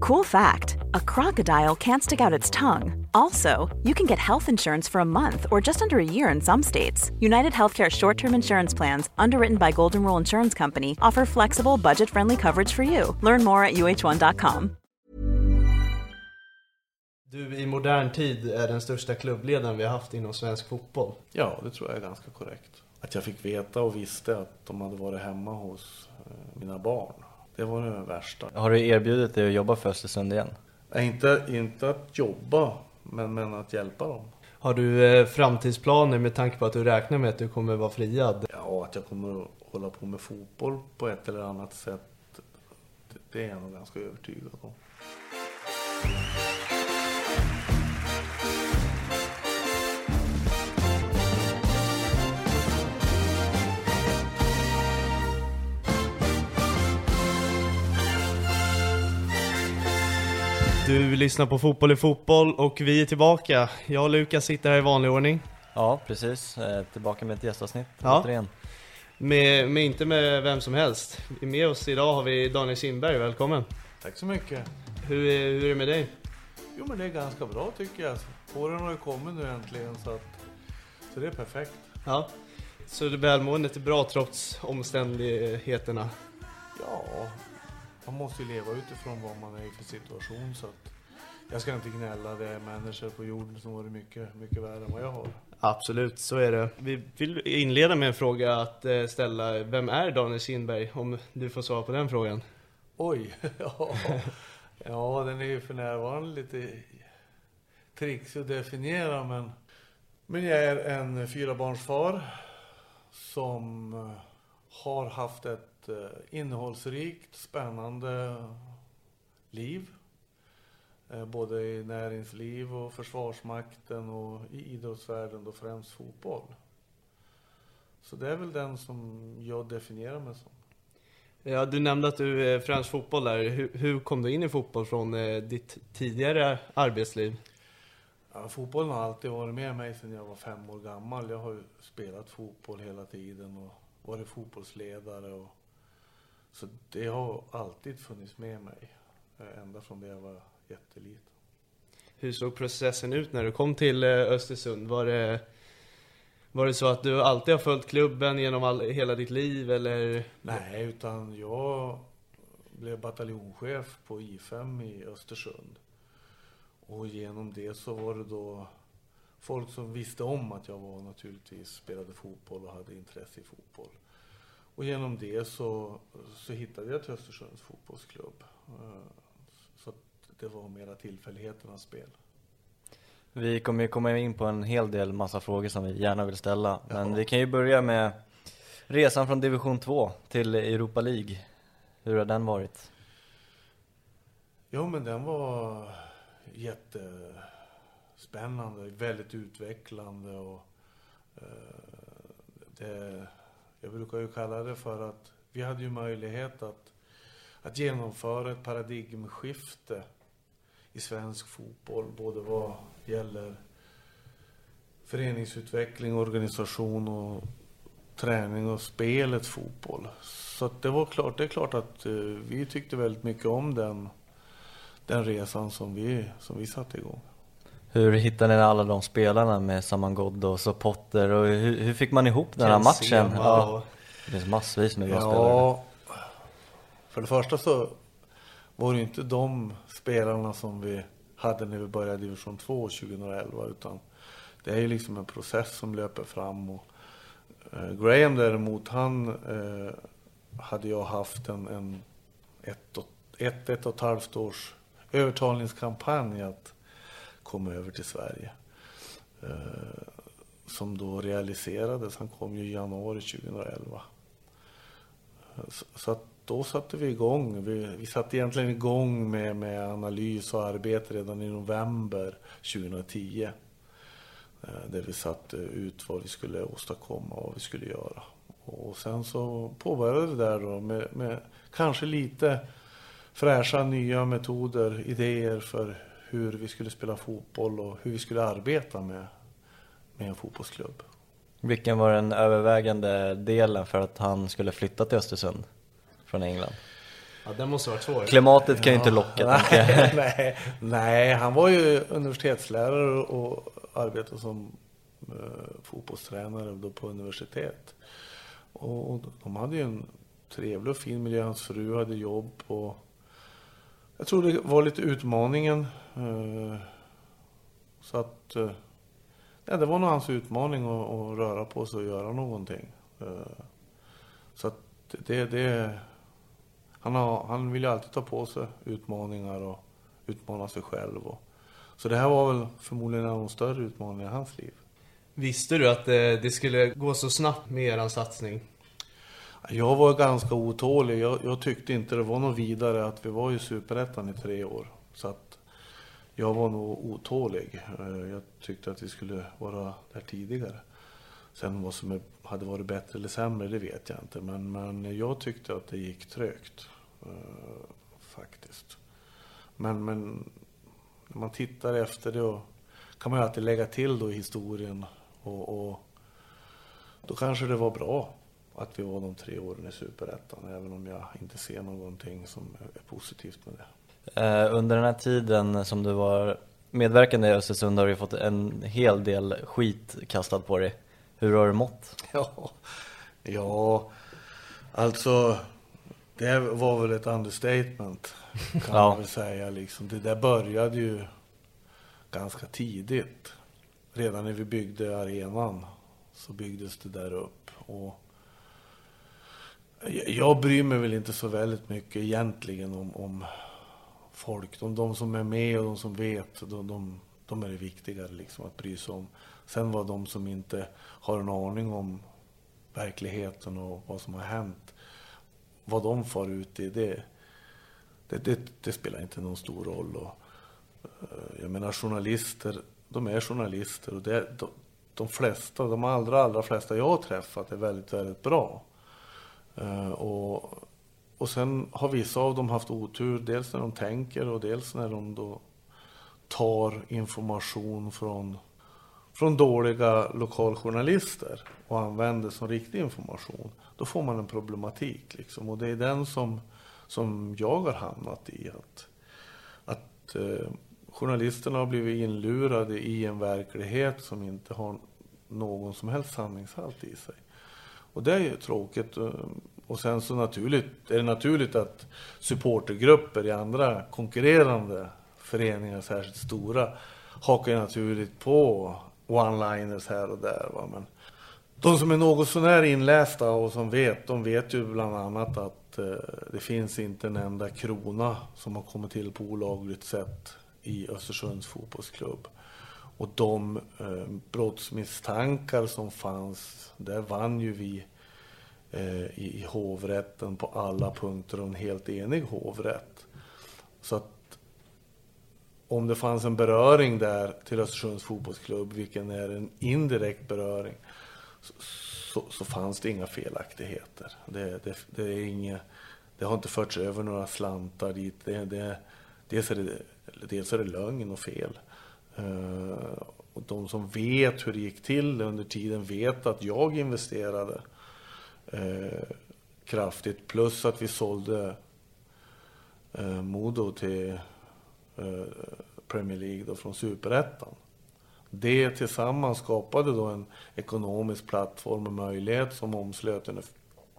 Cool fact a crocodile can't stick out its tongue. Also, you can get health insurance for a month or just under a year in some states. United Healthcare short term insurance plans, underwritten by Golden Rule Insurance Company, offer flexible, budget friendly coverage for you. Learn more at uh1.com. Du i modern tid är den största klubbledaren vi har haft inom svensk fotboll. Ja, det tror jag är ganska korrekt. Att jag fick veta och visste att de hade varit hemma hos eh, mina barn. Det var det värsta. Har du erbjudit dig att jobba för Östersund igen? Nej, Inte, inte att jobba, men, men att hjälpa dem. Har du eh, framtidsplaner med tanke på att du räknar med att du kommer vara friad? Ja, att jag kommer att hålla på med fotboll på ett eller annat sätt. det- Det är jag nog ganska övertygad om. Du lyssnar på Fotboll i fotboll och vi är tillbaka. Jag och Lukas sitter här i vanlig ordning. Ja, precis. Eh, Tillbaka med ett gästavsnitt Ja. återigen. Med, med, inte med vem som helst. Med oss idag har vi Daniel Kindberg, välkommen. Tack så mycket. Hur är, hur är det med dig? Jo, men det är ganska bra tycker jag. Våren har ju kommit nu äntligen så att så det är perfekt. Ja. Så det välmåendet är bra trots omständigheterna? Ja, man måste ju leva utifrån vad man är i för situation så att jag ska inte gnälla. Det är människor på jorden som har det mycket, mycket värre än vad jag har. Absolut, så är det. Vi vill inleda med en fråga att eh, ställa. Vem är Daniel Kindberg? Om du får svara på den frågan. Oj, ja. ja, den är ju för närvarande lite trixig att definiera men, men jag är en fyrabarnsfar som eh, har haft ett eh, innehållsrikt, spännande liv. Eh, Både i näringsliv och försvarsmakten och i idrottsvärlden då främst fotboll. Så det är väl den som jag definierar mig som. Ja, du nämnde att du är främst fotboll där. Hur, hur kom du in i fotboll från eh, ditt tidigare arbetsliv? Ja, fotbollen har alltid varit med mig sedan jag var fem år gammal. Jag har ju spelat fotboll hela tiden och varit fotbollsledare. Och, så det har alltid funnits med mig. eh, Ända från det jag var jätteliten. Hur såg processen ut när du kom till eh, Östersund? Var det, var det så att du alltid har följt klubben genom all, hela ditt liv eller? Nej, utan jag blev bataljonschef på I5 i Östersund. Och genom det så var det då folk som visste om att jag var naturligtvis spelade fotboll och hade intresse i fotboll. Och genom det så, så hittade jag till Östersunds fotbollsklubb. Eh, Så att det var mera tillfälligheternas spel. Vi kommer ju komma in på en hel del massa frågor som vi gärna vill ställa. Men Ja. vi kan ju börja med resan från division 2 till Europa League. Hur har den varit? Jo, men den var jättespännande, väldigt utvecklande och eh, det, jag brukar ju kalla det för att vi hade ju möjlighet att, att genomföra ett paradigmskifte i svensk fotboll, både vad gäller föreningsutveckling, organisation och träning och spelet fotboll. Så att det var klart, det är klart att eh, vi tyckte väldigt mycket om den den resan som vi, som vi satte igång. Hur hittade ni alla de spelarna med Saman Ghoddos och Potter och hur, hur fick man ihop den här matchen? Sema Ja, det finns massvis med bra spelare. Ja, för det första så var det inte de spelarna som vi hade när vi började division 2 2011 utan det är ju liksom en process som löper fram. Och, eh, Graham däremot, han eh, hade jag haft en, en ett, och, ett, ett och ett halvt års övertalningskampanj att kom över till Sverige. Eh, som då realiserades. Han kom ju i januari 2011. Eh, så, så att då satte vi igång. Vi, vi satte egentligen igång med, med analys och arbete redan i november 2010. Eh, där vi satte ut vad vi skulle åstadkomma och vad vi skulle göra. Och sen så påbörjade det där då med, med kanske lite fräscha nya metoder, idéer för hur vi skulle spela fotboll och hur vi skulle arbeta med, med en fotbollsklubb. Vilken var den övervägande delen för att han skulle flytta till Östersund från England? Ja, den måste vara svår. Klimatet kan ju inte locka, nej, nej, nej, han var ju universitetslärare och arbetade som uh, fotbollstränare då på universitet. Och, och de hade ju en trevlig och fin miljö. Hans fru hade jobb och jag tror det var lite utmaningen. Eh, så att eh, ja, det var nog hans utmaning att, att röra på sig och göra någonting. Eh, så att det, det han, har, han vill ju alltid ta på sig utmaningar och utmana sig själv. Och, så det här var väl förmodligen en av de större utmaningarna i hans liv. Visste du att det, det skulle gå så snabbt med er satsning? Jag var ganska otålig. Jag, jag, tyckte inte det var något vidare att vi var i Superettan i tre år. Så att jag var nog otålig. Eh, jag tyckte att vi skulle vara där tidigare. Sen vad som hade varit bättre eller sämre, det vet jag inte. Men, men jag tyckte att det gick trögt. Uh, faktiskt. Men, men när man tittar efter det kan man ju alltid lägga till då i historien. Och, och, då kanske det var bra att vi var de tre åren i Superettan. Även om jag inte ser någonting som är positivt med det. Uh, under den här tiden som du var medverkande i Östersund har du fått en hel del skit kastad på dig. Hur har du mått? Ja, ja alltså det var väl ett understatement kan ja. man väl säga. Liksom. Det där började ju ganska tidigt. Redan när vi byggde arenan så byggdes det där upp. Och jag bryr mig väl inte så väldigt mycket egentligen om, om folk. De, de som är med och de som vet, de, de, de är det viktigare liksom att bry sig om. Sen var de som inte har en aning om verkligheten och vad som har hänt, vad de far ut i, det, det, det, det spelar inte någon stor roll. Och, eh, jag menar journalister, de är journalister och det, de, de flesta, de allra, allra flesta jag har träffat är väldigt, väldigt bra. Eh, och, och sen har vissa av dem haft otur, dels när de tänker och dels när de då tar information från från dåliga lokaljournalister och använder som riktig information, då får man en problematik. Liksom. Och det är den som, som jag har hamnat i. Att, att eh, journalisterna har blivit inlurade i en verklighet som inte har någon som helst sanningshalt i sig. Och det är ju tråkigt. Eh, och sen så naturligt, är det naturligt att supportergrupper i andra konkurrerande föreningar, särskilt stora, hakar naturligt på one-liners här och där. Va? Men de som är något sånär inlästa och som vet, de vet ju bland annat att eh, det finns inte en enda krona som har kommit till på olagligt sätt i Östersunds fotbollsklubb. Och de eh, brottsmisstankar som fanns, där vann ju vi eh, i, i hovrätten på alla punkter och en helt enig hovrätt. Så att om det fanns en beröring där till Östersunds fotbollsklubb, vilken är en indirekt beröring, så, så, så fanns det inga felaktigheter. Det, det, det, är inga, det har inte förts över några slantar dit. Det, det, dels, är det, dels är det lögn och fel. Eh, och de som vet hur det gick till under tiden vet att jag investerade eh, kraftigt. Plus att vi sålde eh, Modo till Premier League då från superettan. Det tillsammans skapade då en ekonomisk plattform och möjlighet som omslöt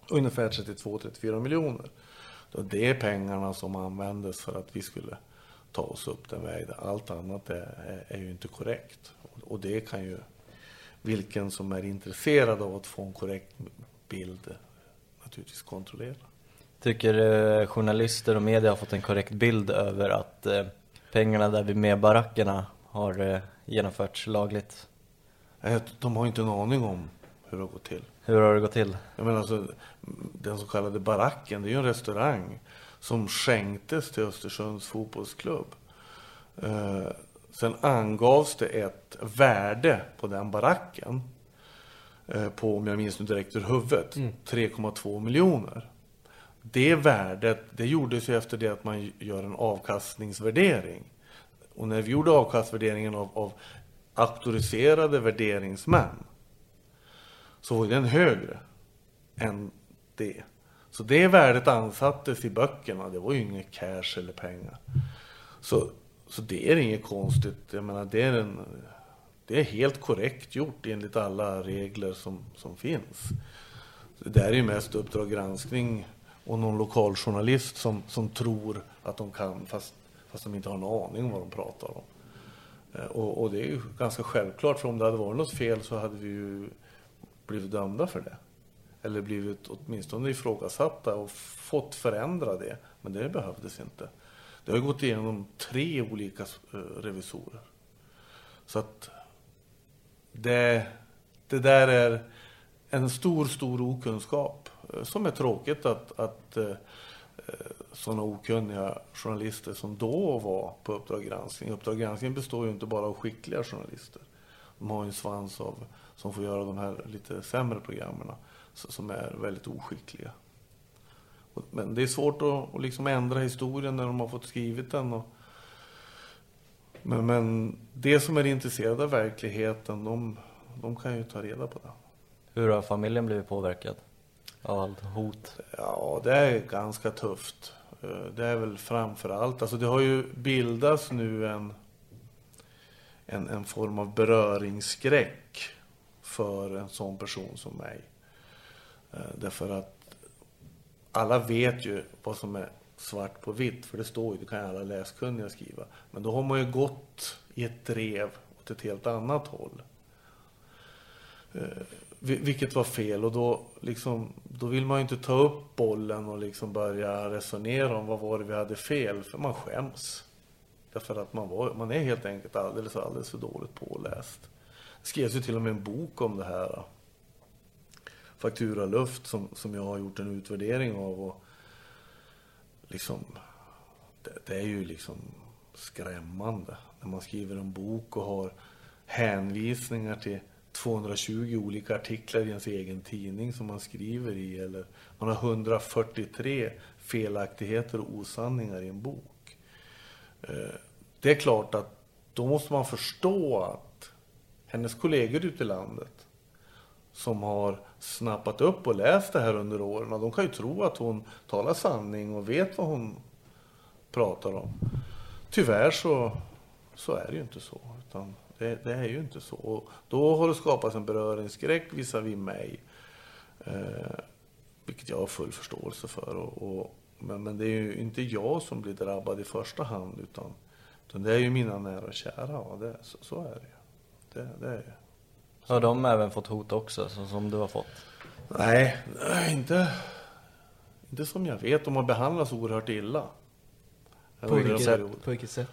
ungefär 32-34 miljoner. Det är pengarna som användes för att vi skulle ta oss upp den vägen. Allt annat är, är, ju inte korrekt. Och, det kan ju vilken som är intresserad av att få en korrekt bild naturligtvis kontrollera. Tycker eh, journalister och media har fått en korrekt bild över att eh, pengarna där vid med barackerna har eh, genomförts lagligt? Nej, De har inte en aning om hur det har gått till. Hur har det gått till? Jag menar alltså, den så kallade baracken, det är ju en restaurang som skänktes till Östersunds fotbollsklubb. Eh, sen angavs det ett värde på den baracken eh, på, om jag minns nu direkt ur huvudet, 3,2 miljoner. Det värdet, det gjordes ju efter det att man gör en avkastningsvärdering. Och när vi gjorde avkastvärderingen av, av auktoriserade värderingsmän så var den högre än det. Så det värdet ansattes i böckerna, det var ju inget cash eller pengar. Så, så det är inget konstigt, jag menar det är, en, det är helt korrekt gjort enligt alla regler som, som finns. Det där är ju mest Uppdrag granskning och någon lokaljournalist som, som tror att de kan fast, fast de inte har en aning om vad de pratar om. Eh, och, och det är ju ganska självklart, för om det hade varit något fel så hade vi ju blivit dömda för det. Eller blivit åtminstone ifrågasatta och fått förändra det. Men det behövdes inte. Det har ju gått igenom tre olika eh, revisorer. Så att det, det där är en stor, stor okunskap. Eh, som är tråkigt att, att eh, sådana okunniga journalister som då var på Uppdrag granskning. Uppdrag granskning består ju inte bara av skickliga journalister. De har ju en svans av, som får göra de här lite sämre programmen som är väldigt oskickliga. Men det är svårt att, att liksom ändra historien när de har fått skrivit den. Och, men, men det som är intresserade av verkligheten, de, de kan ju ta reda på det. Hur har familjen blivit påverkad av allt hot? Ja, det är ganska tufft. Eh, Det är väl framför allt, alltså det har ju bildats nu en, en, en form av beröringsskräck för en sån person som mig. Eh, därför att alla vet ju vad som är svart på vitt, för det står ju, det kan ju alla läskunniga skriva. Men då har man ju gått i ett drev åt ett helt annat håll. Eh, vilket var fel och då, liksom, då vill man ju inte ta upp bollen och liksom börja resonera om vad var det vi hade fel, för man skäms. Därför att man, var, man är helt enkelt alldeles, alldeles för dåligt påläst. Det skrevs ju till och med en bok om det här. Fakturaluft som, som jag har gjort en utvärdering av. Och liksom, det, det är ju liksom skrämmande när man skriver en bok och har hänvisningar till 220 olika artiklar i ens egen tidning som man skriver i. Eller man har 143 felaktigheter och osanningar i en bok. Eh, det är klart att då måste man förstå att hennes kollegor ute i landet som har snappat upp och läst det här under åren, de kan ju tro att hon talar sanning och vet vad hon pratar om. Tyvärr så, så är det ju inte så. Utan det, det är ju inte så. Och då har det skapats en beröringsskräck visavi mig. Eh, vilket jag har full förståelse för. Och, och, men, men det är ju inte jag som blir drabbad i första hand. Utan, utan det är ju mina nära och kära. Och det, så, så är det ju. Det, det är ju. Har de även fått hot också, så som du har fått? Nej, nej, inte, inte som jag vet. De har behandlats oerhört illa. På vilket, period. på vilket sätt?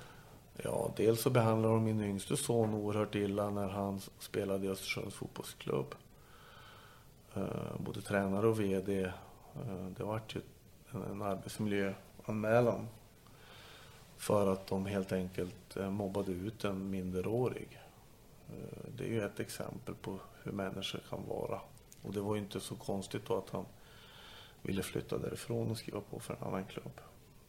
Ja, dels så behandlade de min yngste son oerhört illa när han spelade i Östersunds fotbollsklubb. Eh, både tränare och VD. Eh, det vart ju en, en arbetsmiljöanmälan. För att de helt enkelt eh, mobbade ut en minderårig. Eh, det är ju ett exempel på hur människor kan vara. Och det var ju inte så konstigt då att han ville flytta därifrån och skriva på för en annan klubb.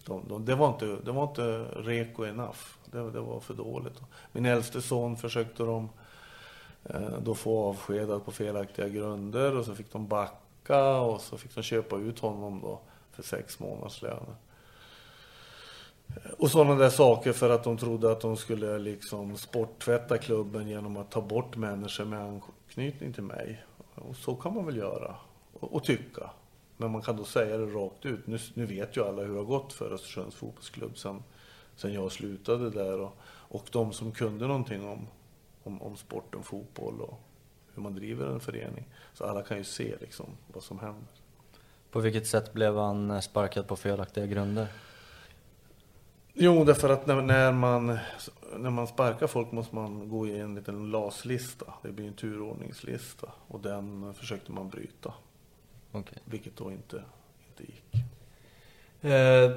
De, de, det, var inte, det var inte reko enough. Det, det var för dåligt. Min äldste son försökte de eh, då få avskedad på felaktiga grunder och så fick de backa och så fick de köpa ut honom då för sex månaders löner. Och sådana där saker för att de trodde att de skulle liksom sporttvätta klubben genom att ta bort människor med anknytning till mig. Och så kan man väl göra och, och tycka. Men man kan då säga det rakt ut. Nu, nu vet ju alla hur det har gått för Östersunds fotbollsklubb sen, sen jag slutade där. Och, och de som kunde någonting om, om, om sporten fotboll och hur man driver en förening. Så alla kan ju se liksom vad som händer. På vilket sätt blev han sparkad på felaktiga grunder? Jo, därför att när, när, man, när man sparkar folk måste man gå i en liten LAS-lista. Det blir en turordningslista och den försökte man bryta. Okej. Vilket då inte, inte gick. Eh,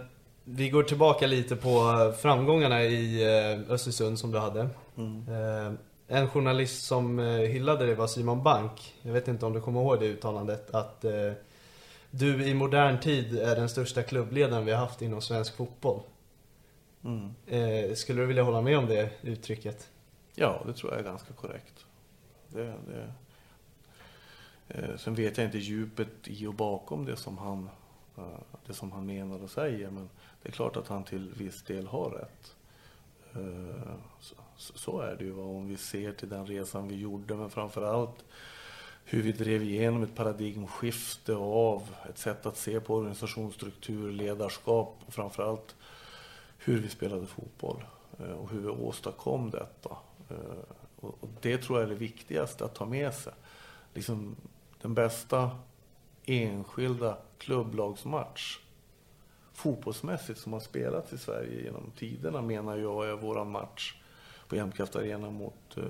vi går tillbaka lite på framgångarna i eh, Östersund som du hade. Eh, en journalist som eh, hyllade dig var Simon Bank. Jag vet inte om du kommer ihåg det uttalandet att eh, du i modern tid är den största klubbledaren vi har haft inom svensk fotboll. Mm. Eh, skulle du vilja hålla med om det uttrycket? Ja, det tror jag är ganska korrekt. Det, det. Eh, sen vet jag inte djupet i och bakom det som han, eh, det som han menar och säger, men det är klart att han till viss del har rätt. Eh, så, så är det ju va, om vi ser till den resan vi gjorde, men framför allt hur vi drev igenom ett paradigmskifte av ett sätt att se på organisationsstruktur, ledarskap och framför allt hur vi spelade fotboll eh, och hur vi åstadkom detta. Eh, och det tror jag är det viktigaste att ta med sig. Liksom den bästa enskilda klubblagsmatch fotbollsmässigt som har spelats i Sverige genom tiderna menar jag är våran match på Jämtkraft Arena mot eh,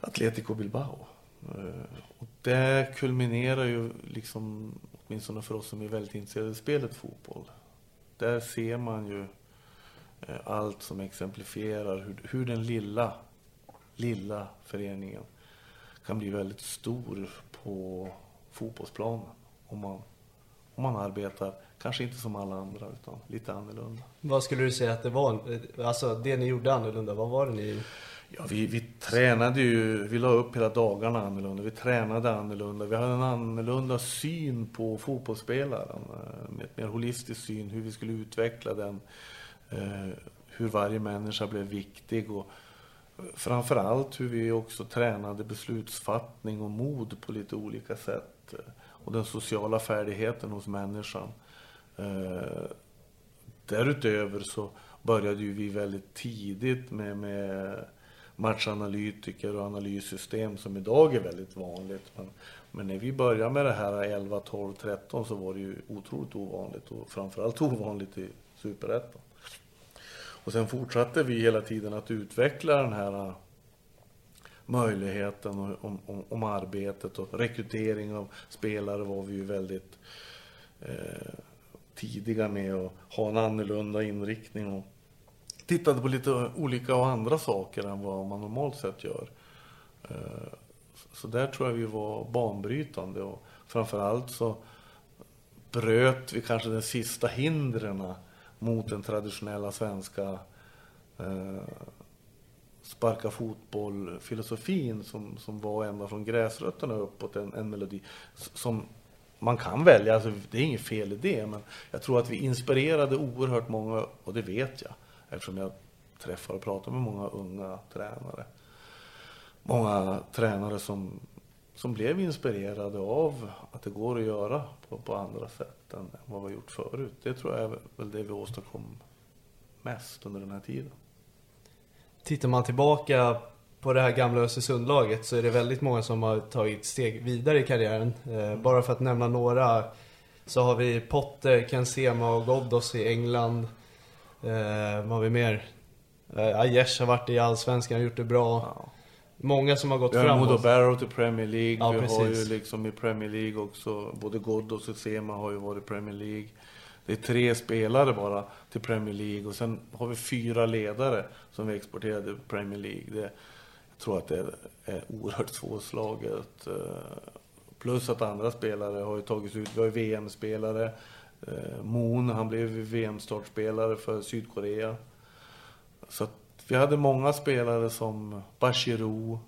Atletico Bilbao. Eh, och det kulminerar ju liksom, åtminstone för oss som är väldigt intresserade av spelet fotboll. Där ser man ju eh, allt som exemplifierar hur, hur den lilla, lilla föreningen kan bli väldigt stor på fotbollsplanen. Om man, om man arbetar, kanske inte som alla andra, utan lite annorlunda. Vad skulle du säga att det var, alltså det ni gjorde annorlunda, vad var det ni... Ja, vi, vi tränade ju, vi la upp hela dagarna annorlunda, vi tränade annorlunda, vi hade en annorlunda syn på fotbollsspelaren, eh, ett mer holistisk syn, hur vi skulle utveckla den, eh, hur varje människa blev viktig och eh, framför allt hur vi också tränade beslutsfattning och mod på lite olika sätt och den sociala färdigheten hos människan. Därutöver så började ju vi väldigt tidigt med, med matchanalytiker och analyssystem som idag är väldigt vanligt. Men, men när vi började med det här 11, 12, 13 så var det ju otroligt ovanligt och framförallt ovanligt i Superettan. Och sen fortsatte vi hela tiden att utveckla den här äh, möjligheten och, om, om, om arbetet och rekrytering av spelare var vi ju väldigt eh, tidiga med att ha en annorlunda inriktning och tittade på lite olika och andra saker än vad man normalt sett gör. Eh, så där tror jag vi var banbrytande och framförallt så bröt vi kanske de sista hindren mot den traditionella svenska eh, sparka fotboll-filosofin som, som var ända från gräsrötterna uppåt en, en melodi som man kan välja, alltså det är inget fel i det, men jag tror att vi inspirerade oerhört många, och det vet jag eftersom jag träffar och pratar med många unga tränare. Många tränare som, som blev inspirerade av att det går att göra på, på andra sätt än vad vi har gjort förut. Det tror jag är väl det vi åstadkom mest under den här tiden. Tittar man tillbaka på det här gamla Östersundlaget så är det väldigt många som har tagit steg vidare i karriären. Eh, bara för att nämna några så har vi Potter, Ken Sema och Ghoddos i England. Eh, vad har vi mer? Eh, Aiesh har varit i Allsvenskan och gjort det bra. Många som har gått Vi har Modo framåt. Barrow till Premier League. Ja, vi har ju precis. liksom i Premier League också, både Ghoddos och Sema har ju varit i Premier League. Det är tre spelare bara till Premier League och sen har vi fyra ledare som vi exporterade till Premier League. Det, jag tror att det är, är oerhört svårslaget. Eh, Plus att andra spelare har ju tagits ut. Vi har ju VM-spelare. Eh, Moon, han blev VM-startspelare för Sydkorea. Så att vi hade många spelare som Bachirou,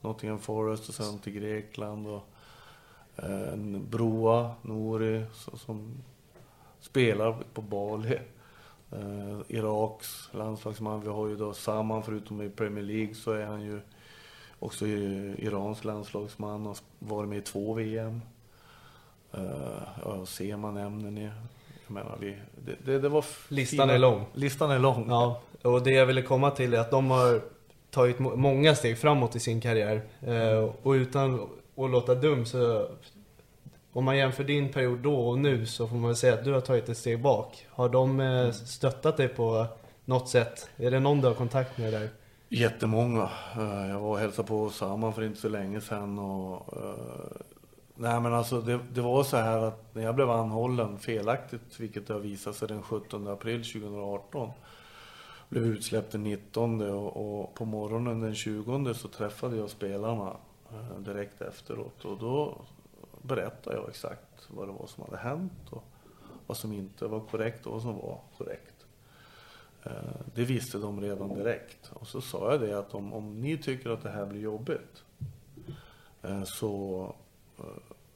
Nottingham Forest och sen till Grekland. Och eh, en Broa, Nouri, så- som spelar på Bali. Eh, Iraks landslagsman. Vi har ju då Saman, förutom i Premier League så är han ju också Irans landslagsman och varit med i två VM. Uh, ja, Sema nämner ni. menar vi. Det, det, det var Listan är lång. Listan är lång. Ja, och det jag ville komma till är att de har tagit må- många steg framåt i sin karriär. Eh, och utan att låta dum så... Om man jämför din period då och nu så får man väl säga att du har tagit ett steg bak. Har de eh, stöttat dig på något sätt? Är det någon du har kontakt med där? Jättemånga. Eh, Jag var och hälsade på Saman för inte så länge sedan och... Nej men alltså det, det var så här att när jag blev anhållen felaktigt, vilket det har visat sig den 17 april 2018, blev utsläppt den 19 och, och på morgonen den 20 så träffade jag spelarna eh, direkt efteråt och då berättade jag exakt vad det var som hade hänt och vad som inte var korrekt och vad som var korrekt. Eh, det visste de redan direkt. Och så sa jag det att om, om ni tycker att det här blir jobbigt eh, så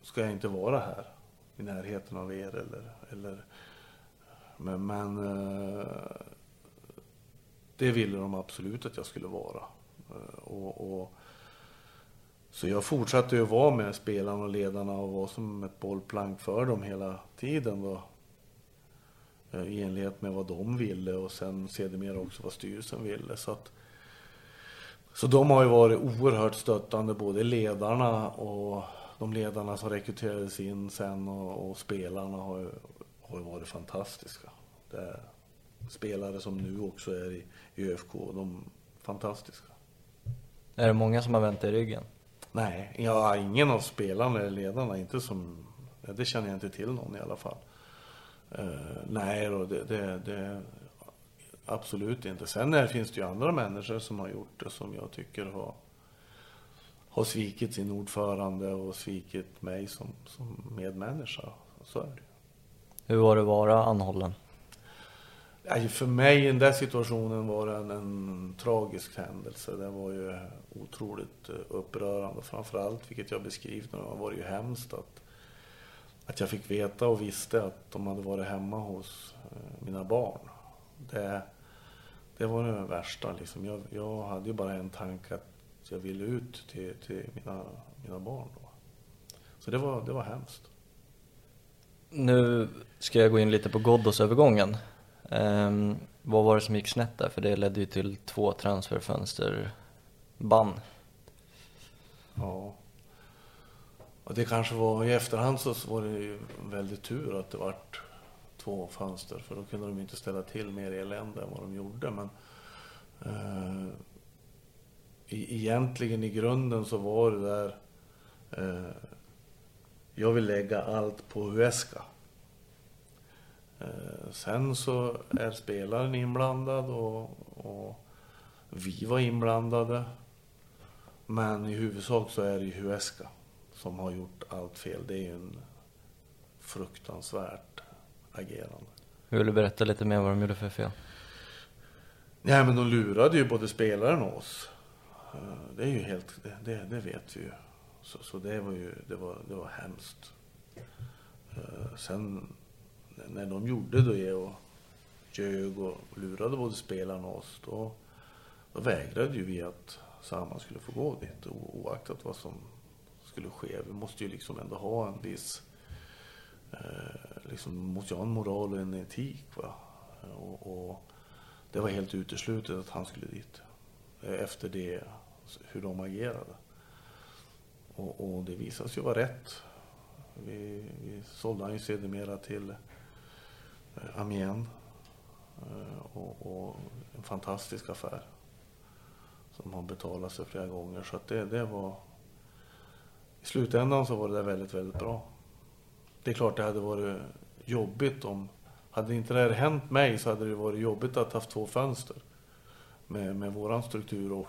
ska jag inte vara här i närheten av er eller, eller men, men eh, det ville de absolut att jag skulle vara. Eh, och, och, så jag fortsatte ju vara med spelarna och ledarna och vara som ett bollplank för dem hela tiden då. Eh, I enlighet med vad de ville och sen sedermera också vad styrelsen ville. Så, att, så de har ju varit oerhört stöttande, både ledarna och de ledarna som rekryterades in sen och, och spelarna har ju, har ju varit fantastiska. Det spelare som nu också är i, i ÖFK, de är fantastiska. Är det många som har vänt i ryggen? Nej, ja, ingen av spelarna eller ledarna, inte som, det känner jag inte till någon i alla fall. Eh, nej då, det, det, det, absolut inte. Sen är, finns det ju andra människor som har gjort det som jag tycker har, har svikit sin ordförande och svikit mig som, som medmänniska. Så är det. Hur var det att vara anhållen? Nej, För mig i den där situationen var det en, en tragisk händelse. Det var ju otroligt eh, upprörande. Framförallt, vilket jag beskrivit nu, var det ju hemskt att, att jag fick veta och visste att de hade varit hemma hos eh, mina barn. Det, det var det värsta liksom. Jag, jag hade ju bara en tanke att jag ville ut till, till mina, mina barn då. Så det var, det var hemskt. Nu ska jag gå in lite på Ghoddos-övergången. Ehm, vad var det som gick snett där? För det ledde ju till två transferfönster bann. Ja. Och det kanske var, i efterhand så var det ju väldigt tur att det vart två fönster, för då kunde de inte ställa till mer elände än vad de gjorde. Men i, egentligen i grunden så var det där, eh, jag vill lägga allt på Huesca. Eh, sen så är spelaren inblandad och, och vi var inblandade. Men i huvudsak så är det Huesca som har gjort allt fel. Det är ju en fruktansvärt agerande. Vill du berätta lite mer vad de gjorde för fel? Nej men de lurade ju både spelaren och oss. Det är ju helt, det, det, det vet vi ju. Så, så det var ju, det var, det var hemskt. Eh, sen när de gjorde det och ljög och lurade både spelarna och oss, då, då vägrade ju vi att Saman skulle få gå dit oaktat vad som skulle ske. Vi måste ju liksom ändå ha en viss, eh, liksom måste ju ha en moral och en etik va. Och, och det var helt uteslutet att han skulle dit. Eh, efter det, hur de agerade. Och, och det visade sig ju vara rätt. Vi, vi sålde han ju sedermera till eh, Amiens. Eh, Och, och en fantastisk affär. Som har betalat sig flera gånger. Så att det, det var... I slutändan så var det där väldigt, väldigt bra. Det är klart det hade varit jobbigt om... Hade inte det här hänt mig så hade det varit jobbigt att ha haft två fönster. Med, med våran struktur och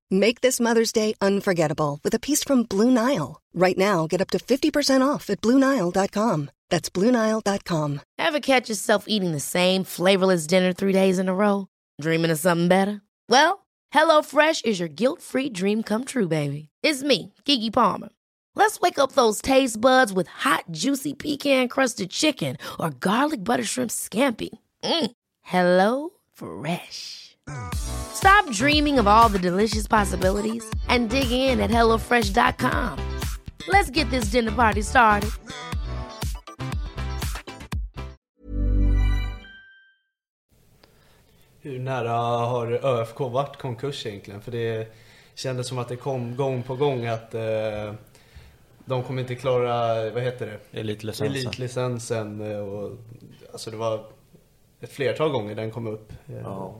Make this Mother's Day unforgettable with a piece from Blue Nile. Right now, get up to 50% off at BlueNile.com. That's BlueNile.com. Ever catch yourself eating the same flavorless dinner three days in a row? Dreaming of something better? Well, HelloFresh is your guilt-free dream come true, baby. It's me, Kiki Palmer. Let's wake up those taste buds with hot, juicy pecan-crusted chicken or garlic butter shrimp scampi. Mm. Hello Fresh. Stop dreaming of all the delicious possibilities and dig in at HelloFresh.com. Let's get this dinner party started. Hur nära har ÖFK varit konkurs egentligen? För det kändes som att det kom gång på gång att eh, de kommer inte klara, vad heter det? Elitlicensen. Elitlicensen. eh, Och, alltså det var ett flertal gånger den kom upp. Ja.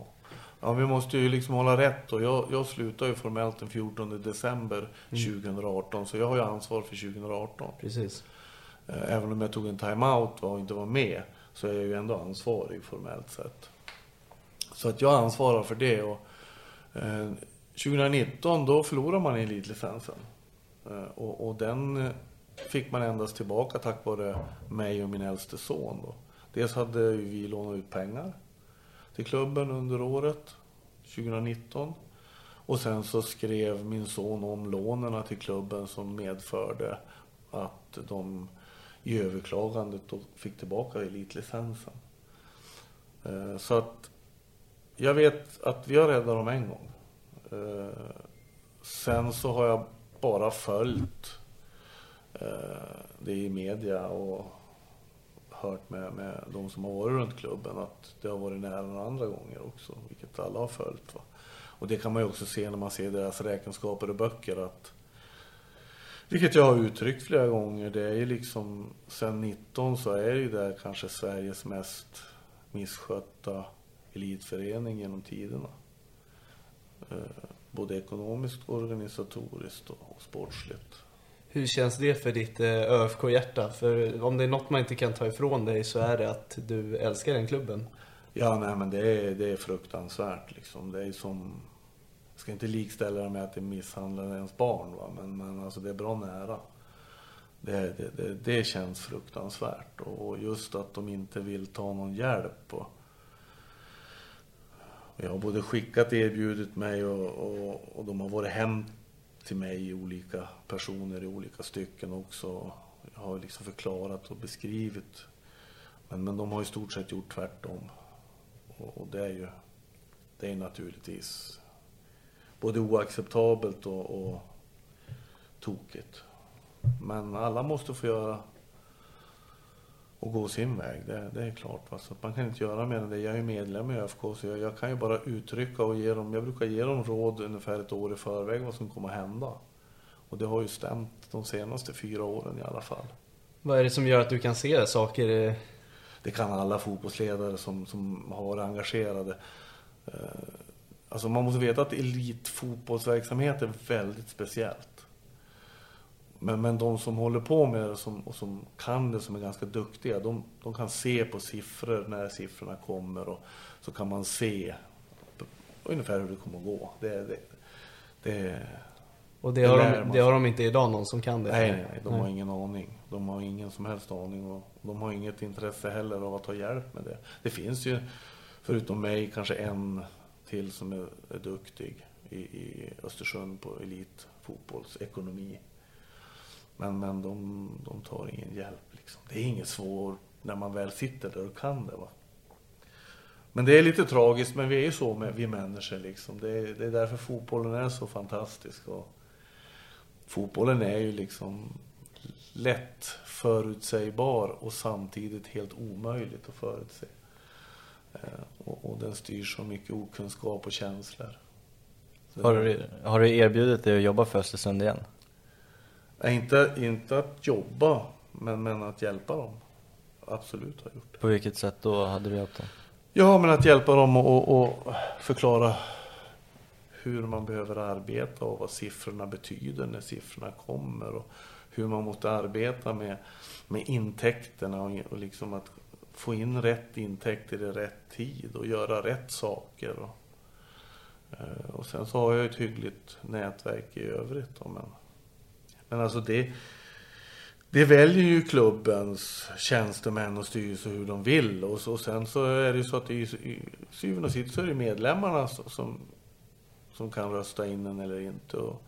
Ja, vi måste ju liksom hålla rätt och jag, jag slutar ju formellt den 14 december 2018 så jag har ju ansvar för 2018. Precis. Eh, Även om jag tog en timeout och inte var med så är jag ju ändå ansvarig formellt sett. Så att jag ansvarar för det och eh, 2019 då förlorar man elitlicensen. Eh, och, och den eh, fick man endast tillbaka tack vare mig och min äldste son då. Dels hade vi lånat ut pengar till klubben under året 2019. Och sen så skrev min son om lånen till klubben som medförde att de i överklagandet då fick tillbaka elitlicensen. Eh, så att jag vet att vi har räddat dem en gång. Eh, sen så har jag bara följt eh, det i media och hört med, med de som har varit runt klubben att det har varit nära några andra gånger också, vilket alla har följt. Va? Och det kan man ju också se när man ser deras räkenskaper och böcker att vilket jag har uttryckt flera gånger, det är ju liksom sen 19 så är det ju det kanske Sveriges mest misskötta elitförening genom tiderna. Eh, både ekonomiskt, organisatoriskt och sportsligt. Hur känns det för ditt eh, ÖFK-hjärta? För om det är något man inte kan ta ifrån dig så är det att du älskar den klubben. Ja, nej men det är, det är fruktansvärt liksom. Det är som... Jag ska inte likställa det med att det misshandlar ens barn va, men, men alltså det är bra nära. Det, det, det, det känns fruktansvärt och just att de inte vill ta någon hjälp. Och, och jag har både skickat erbjudit mig och, och, och de har varit hämt till mig olika personer i olika stycken också. Jag har liksom förklarat och beskrivit. Men, men de har i stort sett gjort tvärtom. Och, och det är ju det är naturligtvis både oacceptabelt och, och tokigt. Men alla måste få göra och gå sin väg, det, det är klart. Va? Så man kan inte göra mer än det. Jag är medlem i ÖFK så jag, jag kan ju bara uttrycka och ge dem, jag brukar ge dem råd ungefär ett år i förväg vad som kommer att hända. Och det har ju stämt de senaste fyra åren i alla fall. Vad är det som gör att du kan se saker? Det kan alla fotbollsledare som, som har varit engagerade. Eh, Alltså man måste veta att elitfotbollsverksamhet är väldigt speciellt. Men, men de som håller på med det som, och som kan det, som är ganska duktiga, de, de kan se på siffror när siffrorna kommer och så kan man se ungefär hur det kommer att gå. Det, det, det, Och det har, lär de, det har de inte idag, någon som kan det? Nej, nej, nej, de har ingen aning. De har ingen som helst aning och de har inget intresse heller av att ta hjälp med det. Det finns ju, förutom mig, kanske en till som är, är duktig i, i Östersund på elitfotbollsekonomi. Men, men de, de tar ingen hjälp. Liksom. Det är inget svårt när man väl sitter där och kan det. Va? Men det är lite tragiskt, men vi är ju så med vi människor. Liksom. Det, är, det är därför fotbollen är så fantastisk. Och fotbollen är ju liksom lätt förutsägbar och samtidigt helt omöjligt att förutse. Eh, och, och den styrs av mycket okunskap och känslor. Har du, har du erbjudit dig att jobba för Östersund igen? Nej, inte, inte att jobba, men, men att hjälpa dem. Absolut har jag gjort. På vilket sätt då hade du hjälpt dem? Ja, men att hjälpa dem och, och förklara hur man behöver arbeta och vad siffrorna betyder när siffrorna kommer. Och hur man måste arbeta med, med intäkterna och, och liksom att få in rätt intäkter i rätt tid och göra rätt saker. Och, eh, och sen så har jag ett hyggligt nätverk i övrigt. Då, men, men alltså det... det väljer ju klubbens tjänstemän och styrelse hur de vill. Och, så, och sen så är det ju så att i, i syvende och sist så är det medlemmarna som, som kan rösta in en eller inte. Och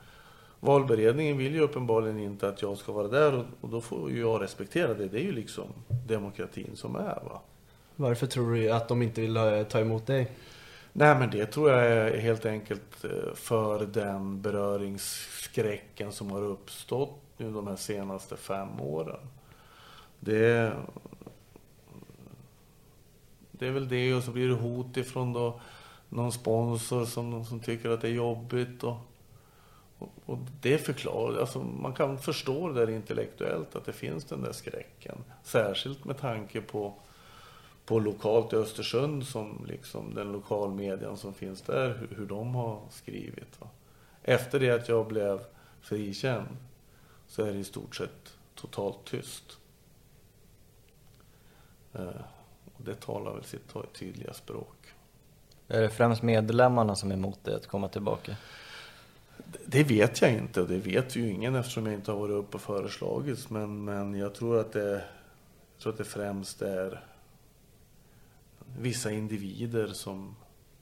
valberedningen vill ju uppenbarligen inte att jag ska vara där och, och då får ju jag respektera det. Det är ju liksom demokratin som är. Va? Varför tror du att de inte vill eh, ta emot dig? Nej men det tror jag är helt enkelt eh, för den beröringsskräcken som har uppstått nu de här senaste fem åren. Det, det är väl det och så blir det hot ifrån då någon sponsor som, som tycker att det är jobbigt. Och, och, och det förklarar, alltså man kan förstå det där intellektuellt att det finns den där skräcken. Särskilt med tanke på, på lokalt i Östersund som liksom den lokalmedian som finns där, hur, hur de har skrivit. Va? Efter det att jag blev frikänd så är det i stort sett totalt tyst. Eh, och det talar väl sitt tydliga språk. Är det främst medlemmarna som är emot det att komma tillbaka? Det vet jag inte och det vet ju ingen eftersom jag inte har varit uppe och föreslagits. Men, men jag, tror att det, jag tror att det främst är vissa individer som,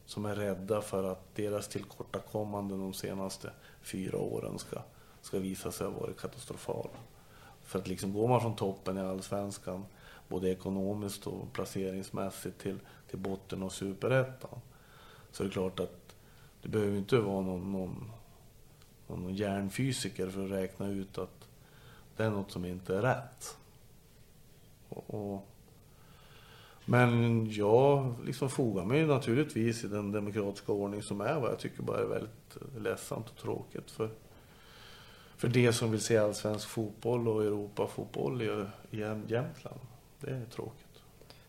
som är rädda för att deras tillkortakommanden de senaste fyra åren ska ska visa sig ha varit katastrofala. För att liksom går man från toppen i allsvenskan, både ekonomiskt och placeringsmässigt till, till botten och superettan, så är det klart att det behöver inte vara någon, någon, någon hjärnfysiker för att räkna ut att det är något som inte är rätt. Och, och, men jag liksom fogar mig naturligtvis i den demokratiska ordning som är vad jag tycker bara är väldigt ledsamt och tråkigt. För för det som vill se allsvensk fotboll och Europafotboll i, i Jämtland. Det är tråkigt.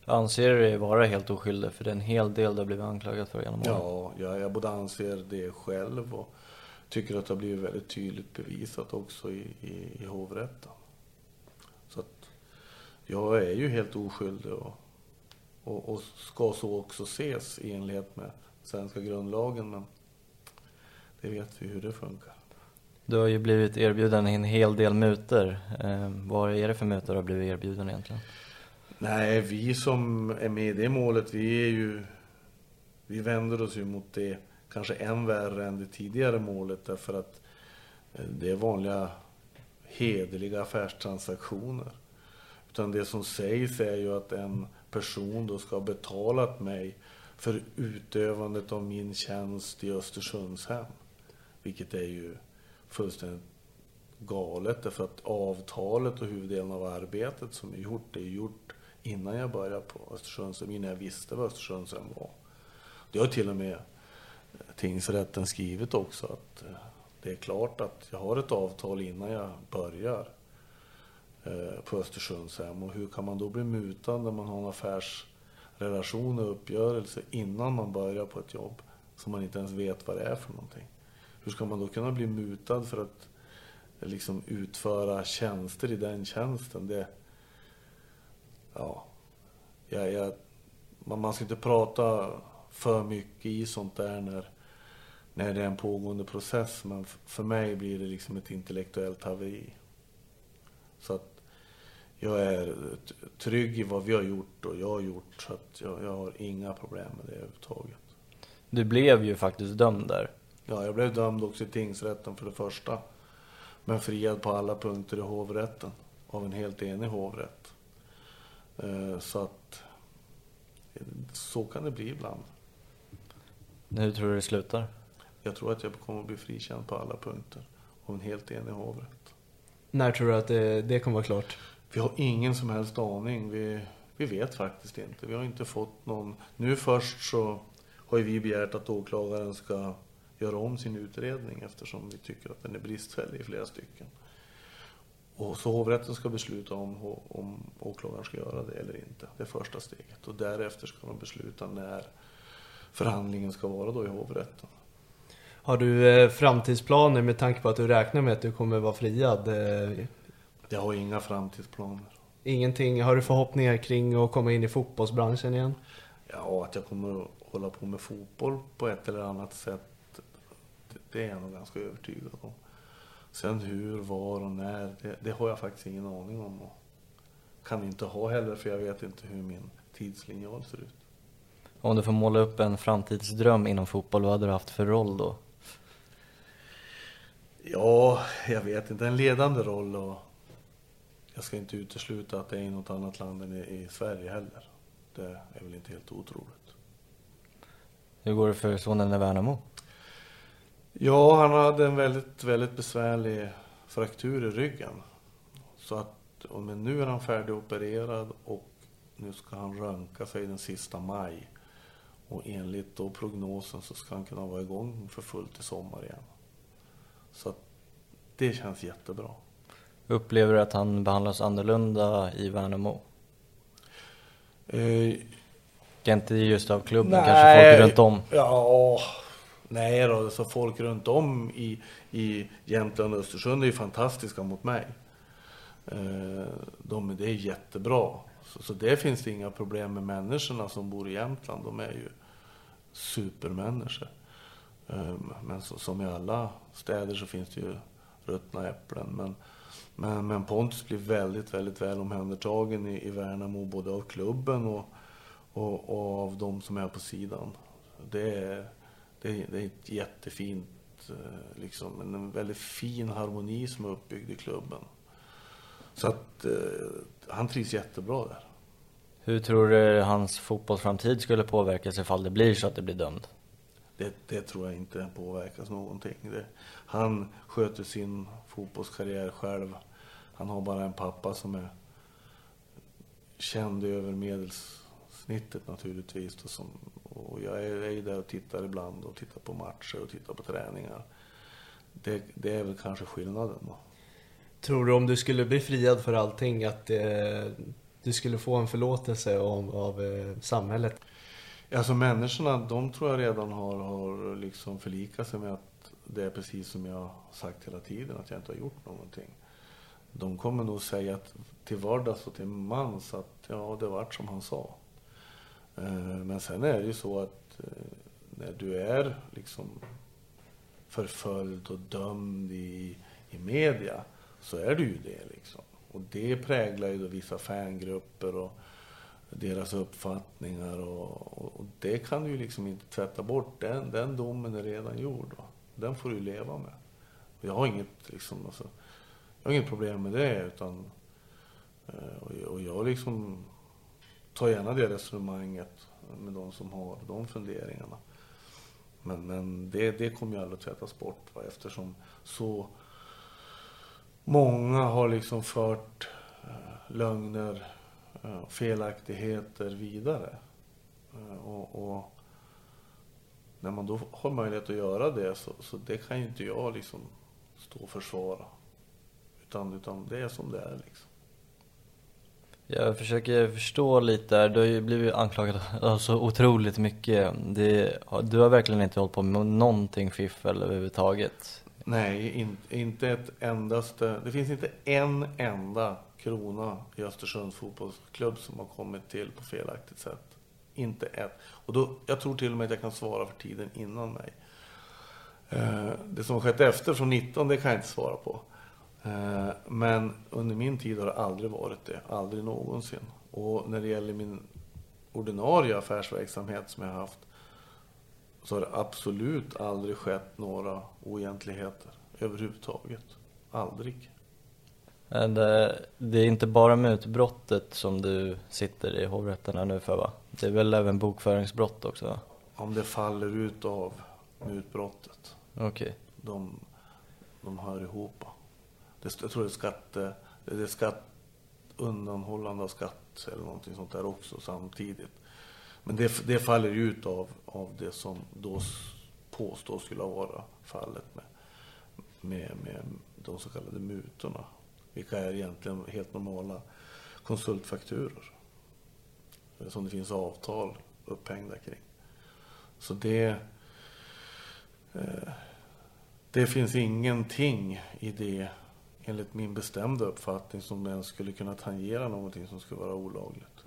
Anser du dig vara helt oskyldig? För det är en hel del du har blivit anklagad för genom åren. Ja, jag, jag både anser det själv och tycker att det har blivit väldigt tydligt bevisat också i, i, i hovrätten. Så att jag är ju helt oskyldig och, och, och ska så också ses i enlighet med svenska grundlagen. Men det vet vi hur det funkar. Du har ju blivit erbjuden en hel del muter. Eh, vad är det för muter du har blivit erbjuden egentligen? Nej, vi som är med i det målet, vi är ju... Vi vänder oss ju mot det kanske än värre än det tidigare målet därför att eh, det är vanliga hederliga affärstransaktioner. Utan det som sägs är ju att en person då ska ha betalat mig för utövandet av min tjänst i Östersundshem. Vilket är ju fullständigt galet därför att avtalet och huvuddelen av arbetet som är gjort det är gjort innan jag började på Östersundshem, innan jag visste vad Östersundshem var. Det har till och med tingsrätten skrivit också att eh, det är klart att jag har ett avtal innan jag börjar Eh, på Östersundshem och hur kan man då bli mutad när man har en affärsrelation och uppgörelse innan man börjar på ett jobb som man inte ens vet vad det är för någonting. Hur ska man då kunna bli mutad för att eh, liksom utföra tjänster i den tjänsten? Det, ja, jag, jag, man, man ska inte prata för mycket i sånt där när, när det är en pågående process. Men för mig blir det liksom ett intellektuellt haveri. Så att jag är trygg i vad vi har gjort och jag har gjort. Så att jag, jag har inga problem med det överhuvudtaget. Du blev ju faktiskt dömd där. Ja, jag blev dömd också i tingsrätten för det första. Men friad på alla punkter i hovrätten. Av en helt enig hovrätt. Eh, så att... Så kan det bli ibland. Hur tror du det slutar? Jag tror att jag kommer att bli frikänd på alla punkter. Av en helt enig hovrätt. När tror du att det, det kommer vara klart? Vi har ingen som helst aning. Vi, vi vet faktiskt inte. Vi har inte fått någon... Nu först så har vi begärt att åklagaren ska göra om sin utredning eftersom vi tycker att den är bristfällig i flera stycken. Och så hovrätten ska besluta om, om åklagaren ska göra det eller inte. Det är första steget. Och därefter ska de besluta när förhandlingen ska vara då i hovrätten. Har du eh, framtidsplaner med tanke på att du räknar med att du kommer vara friad? Eh, jag har inga framtidsplaner. Ingenting? Har du förhoppningar kring att komma in i fotbollsbranschen igen? Ja, att jag kommer att hålla på med fotboll på ett eller annat sätt det är jag nog ganska övertygad om. Sen hur, var och när, det, det har jag faktiskt ingen aning om. Och kan inte ha heller för jag vet inte hur min tidslinjal ser ut. Om du får måla upp en framtidsdröm inom fotboll, vad hade du haft för roll då? Ja, jag vet inte. En ledande roll och jag ska inte utesluta att det är i något annat land än i, i Sverige heller. Det är väl inte helt otroligt. Hur går det för sonen i Värnamo? Ja, han hade en väldigt, väldigt besvärlig fraktur i ryggen. Så att, men nu är han färdigopererad och nu ska han röntga sig den sista maj. Och enligt då prognosen så ska han kunna vara igång för fullt i sommar igen. Så att det känns jättebra. Upplever du att han behandlas annorlunda i Värnamo? Eh, inte just av klubben, kanske folk runt om? Ja, nej då, så folk runt om i, i Jämtland och Östersund är ju fantastiska mot mig. Eh, de, det är jättebra. Så, så det finns det inga problem med människorna som bor i Jämtland. De är ju supermänniskor. Eh, men så, som i alla städer så finns det ju ruttna äpplen. Men, men, men Pontus blir väldigt, väldigt väl omhändertagen i, i Värnamo, både av klubben och, och, och, av de som är på sidan. Det är, det är, det är ett jättefint, eh, liksom, en väldigt fin harmoni som är uppbyggd i klubben. Så att eh, han trivs jättebra där. Hur tror du hans fotbollsframtid skulle påverkas ifall det blir så att det blir dömd? Det, det tror jag inte påverkas någonting. Det, han sköter sin fotbollskarriär själv. Han har bara en pappa som är känd över medelsnittet naturligtvis. Och, som, och jag är, är där och tittar ibland och tittar på matcher och tittar på träningar. Det, det är väl kanske skillnaden då. Tror du om du skulle bli friad för allting att eh, du skulle få en förlåtelse av, av eh, samhället? Alltså människorna, de tror jag redan har, har liksom förlikat sig med att det är precis som jag har sagt hela tiden, att jag inte har gjort någonting. De kommer nog säga att till vardags och till mans att ja, det vart som han sa. Eh, men sen är det ju så att eh, när du är liksom förföljd och dömd i, i media så är du ju det liksom. Och det präglar ju då vissa fangrupper och deras uppfattningar och, och, och, det kan du ju liksom inte tvätta bort. Den, den domen är redan gjord. Va? Den får du leva med. Jag har inget, liksom, alltså, jag har inget problem med det utan eh, och, och jag liksom tar gärna det resonemanget med de som har de funderingarna. Men, men det, det kommer ju aldrig att tvättas bort va? eftersom så många har liksom fört eh, lögner, felaktigheter vidare. Eh, och, och, när man då har möjlighet att göra det så, så det kan ju inte jag liksom stå och försvara. Utan, utan det är som det är liksom. Jag försöker förstå lite där. Du har ju blivit anklagad av så otroligt mycket. Det, du har verkligen inte hållit på med någonting fiffel överhuvudtaget. Nej, in, inte ett endaste. Det finns inte en enda krona i Östersunds fotbollsklubb som har kommit till på felaktigt sätt. Inte ett. Och då, jag tror till och med att jag kan svara för tiden innan mig. Eh, det som har skett efter från 19, det kan jag inte svara på. Eh, men under min tid har det aldrig varit det. Aldrig någonsin. Och när det gäller min ordinarie affärsverksamhet som jag har haft så har det absolut aldrig skett några oegentligheter överhuvudtaget. Aldrig. Det, det är inte bara mutbrottet som du sitter i hovrätterna nu för va? Det är väl även bokföringsbrott också? Om det faller ut av mutbrottet. Okej. Okay. De, de hör ihop. Det, jag tror det är skatte, det är skatt, undanhållande av skatt eller någonting sånt där också samtidigt. Men det, det faller ut av, av det som då påstås skulle vara fallet med, med, med de så kallade mutorna. Vilka är egentligen helt normala konsultfakturor. Som det finns avtal upphängda kring. Så det... Eh, det finns ingenting i det, enligt min bestämda uppfattning, som ens skulle kunna tangera någonting som skulle vara olagligt.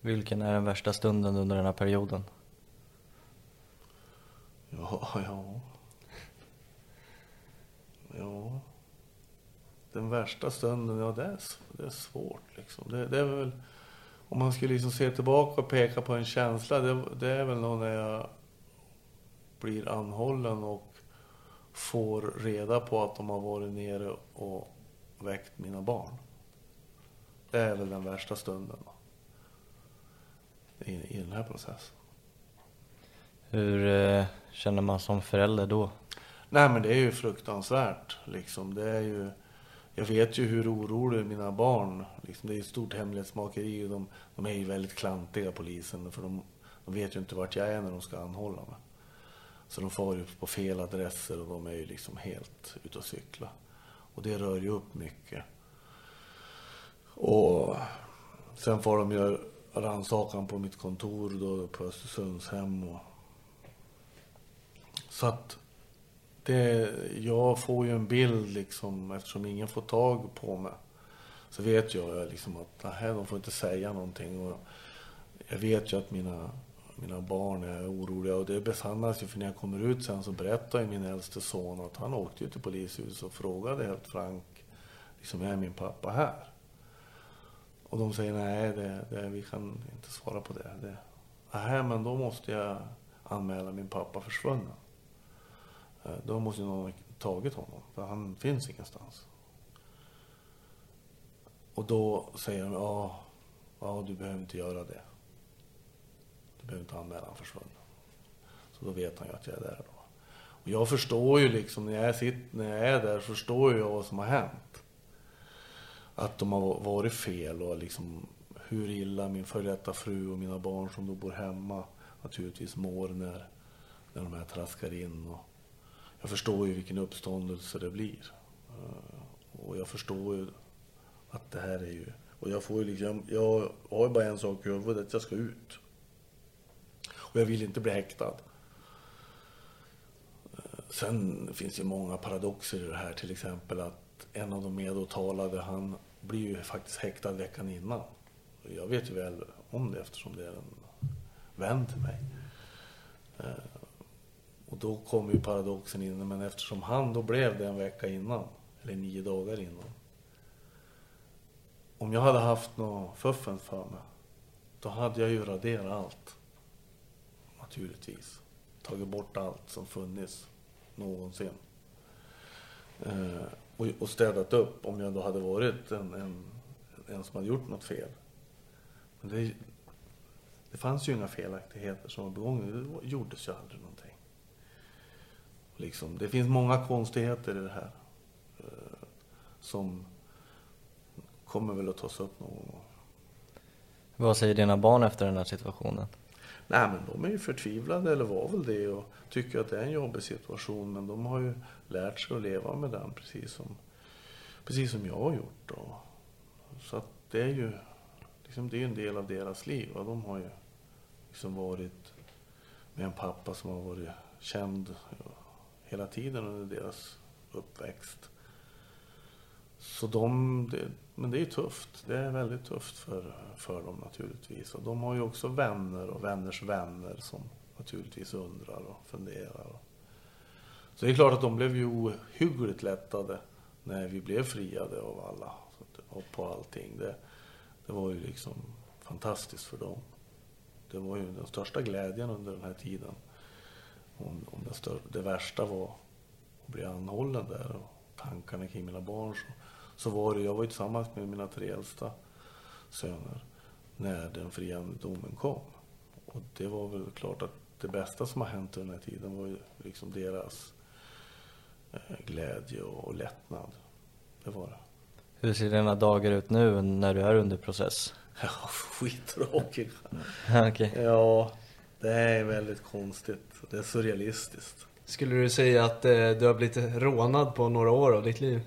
Vilken är den värsta stunden under den här perioden? Ja, ja. Ja. Den värsta stunden, ja det är, det är svårt liksom. Det, det är väl, om man skulle liksom se tillbaka och peka på en känsla, det, det är väl nog när jag blir anhållen och får reda på att de har varit nere och väckt mina barn. Det är väl den värsta stunden då, i, i den här processen. Hur eh, känner man som förälder då? Nej men det är ju fruktansvärt liksom. Det är ju, jag vet ju hur oroliga mina barn, liksom, det är ett stort hemlighetsmakeri och de, de är ju väldigt klantiga polisen för de, de vet ju inte vart jag är när de ska anhålla mig. Så de far ju på fel adresser och de är ju liksom helt ute och cykla. Och det rör ju upp mycket. Och sen får de ju rannsakan på mitt kontor då på Östersundshem. Och... Så att det, jag får ju en bild liksom, eftersom ingen får tag på mig. Så vet jag liksom att nej, de får inte säga någonting. Och jag vet ju att mina, mina barn är oroliga och det besannas ju för när jag kommer ut sen så berättar ju min äldste son att han åkte ju till polishuset och frågade helt frank, liksom är min pappa här? Och de säger nej, det, det, vi kan inte svara på det. det. Nej, men då måste jag anmäla min pappa försvunnen. Eh, då måste någon ha tagit honom, för han finns ingenstans. Och då säger de, ja, ja du behöver inte göra det. Du behöver inte anmäla honom försvunnen. Så då vet han ju att jag är där då. Och jag förstår ju liksom, när jag, sitter, när jag är där, förstår jag vad som har hänt. Att de har varit fel och liksom hur illa min före detta fru och mina barn som då bor hemma naturligtvis mår när, när de här traskar in. Och, jag förstår ju vilken uppståndelse det blir. Eh, och jag förstår ju att det här är ju... Och jag får ju liksom... Jag har ju bara en sak i huvudet, att jag ska ut. Och jag vill inte bli häktad. Eh, sen finns det ju många paradoxer i det här. Till exempel att en av de medåtalade, han blir ju faktiskt häktad veckan innan. Jag vet ju väl om det eftersom det är en vän till mig. Eh, och då kom ju paradoxen in, men eftersom han då blev det en vecka innan, eller nio dagar innan. Om jag hade haft något fuffens för mig, då hade jag ju raderat allt. Naturligtvis. Tagit bort allt som funnits någonsin. Eh, och, och städat upp om jag då hade varit en, en, en som hade gjort något fel. Men det, det fanns ju inga felaktigheter som var begångna. Det gjordes ju aldrig. Liksom, det finns många konstigheter i det här. Eh, som kommer väl att tas upp någon gång. Vad säger dina barn efter den här situationen? Nej men de är ju förtvivlade, eller var väl det, och tycker att det är en jobbig situation. Men de har ju lärt sig att leva med den, precis som, precis som jag har gjort. Och, så att det är ju liksom, det är en del av deras liv. Och de har ju liksom varit med en pappa som har varit känd hela tiden under deras uppväxt. Så de, det, men det är tufft. Det är väldigt tufft för, för dem naturligtvis. Och de har ju också vänner och vänners vänner som naturligtvis undrar och funderar. Så det är klart att de blev ju ohyggligt lättade när vi blev friade av alla. Och på allting. Det, det var ju liksom fantastiskt för dem. Det var ju den största glädjen under den här tiden om, om det, det värsta var att bli anhållen där och tankarna kring mina barn så, så var det, jag var ju tillsammans med mina tre äldsta söner när den friande domen kom. Och det var väl klart att det bästa som har hänt under den här tiden var ju liksom deras eh, glädje och, och lättnad. Det var det. Hur ser dina dagar ut nu när du är under process? Ja, skittråkiga. okay. Ja, det är väldigt konstigt. Det är surrealistiskt. Skulle du säga att eh, du har blivit rånad på några år av ditt liv?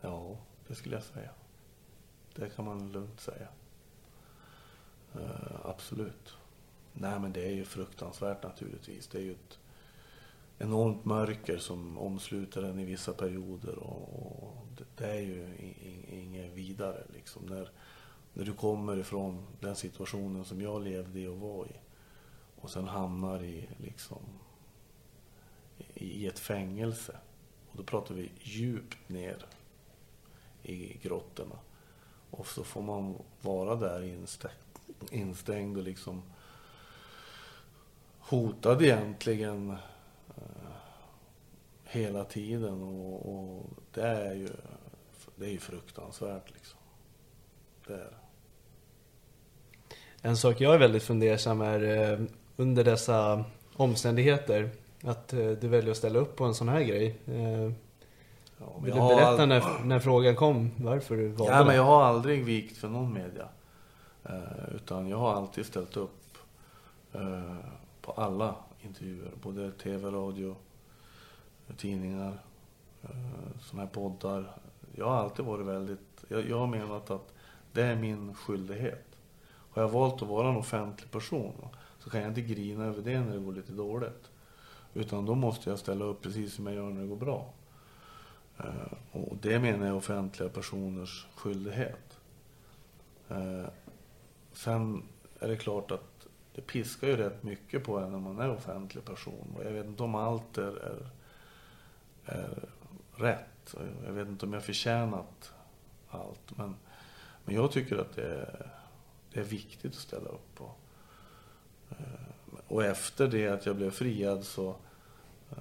Ja, det skulle jag säga. Det kan man lugnt säga. Uh, absolut. Nej, men det är ju fruktansvärt naturligtvis. Det är ju ett enormt mörker som omsluter en i vissa perioder och, och det, det, är ju inget vidare liksom. När, när du kommer ifrån den situationen som jag levde i och var i och sen hamnar i, liksom, i ett fängelse. Och då pratar vi djupt ner i grottorna. Och så får man vara där instängd, instängd och liksom hotad egentligen eh, hela tiden. Och, och, det är ju det är ju fruktansvärt liksom. Det är det. En sak jag är väldigt fundersam är eh, under dessa omständigheter att eh, du väljer att ställa upp på en sån här grej. Eh, Ja, Vill du berätta all- när, när frågan kom varför du valde Ja, men jag har aldrig vikt för någon media. Eh, utan jag har alltid ställt upp på alla intervjuer. Både tv, radio, tidningar, såna här poddar. Jag har alltid varit väldigt... Jag, jag har menat att det är min skyldighet. Har jag valt att vara en offentlig person så kan jag inte grina över det när det går lite dåligt. Utan då måste jag ställa upp precis som jag gör när det går bra. Eh, och det menar jag är offentliga personers skyldighet. Eh, sen är det klart att det piskar ju rätt mycket på en när man är offentlig person. Och jag vet inte om allt är, är, är rätt. Jag vet inte om jag förtjänat allt. Men, men jag tycker att det är, det är viktigt att ställa upp på. Eh, Och efter det att jag blev friad så eh,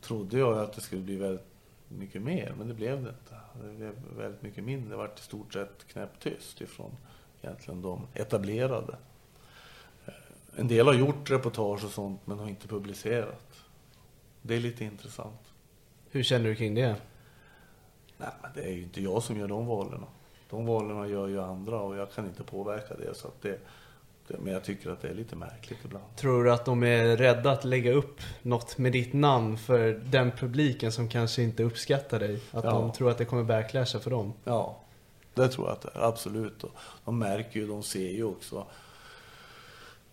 trodde jag att det skulle bli väldigt mycket mer, men det blev det inte. Det blev väldigt mycket mindre. Det vart i stort sett knäpptyst ifrån egentligen de etablerade. Eh, En del har gjort reportage och sånt, men har inte publicerat. Det är lite intressant. Hur känner du kring det? Nej, men det är ju inte jag som gör de valen. De valen gör ju andra och jag kan inte påverka det. Så att det, det men jag tycker att det är lite märkligt ibland. Tror du att de är rädda att lägga upp något med ditt namn för den publiken som kanske inte uppskattar dig? Att Ja. de tror att det kommer backlasha för dem? Ja, det tror jag att det är. Absolut. De märker ju, de ser ju också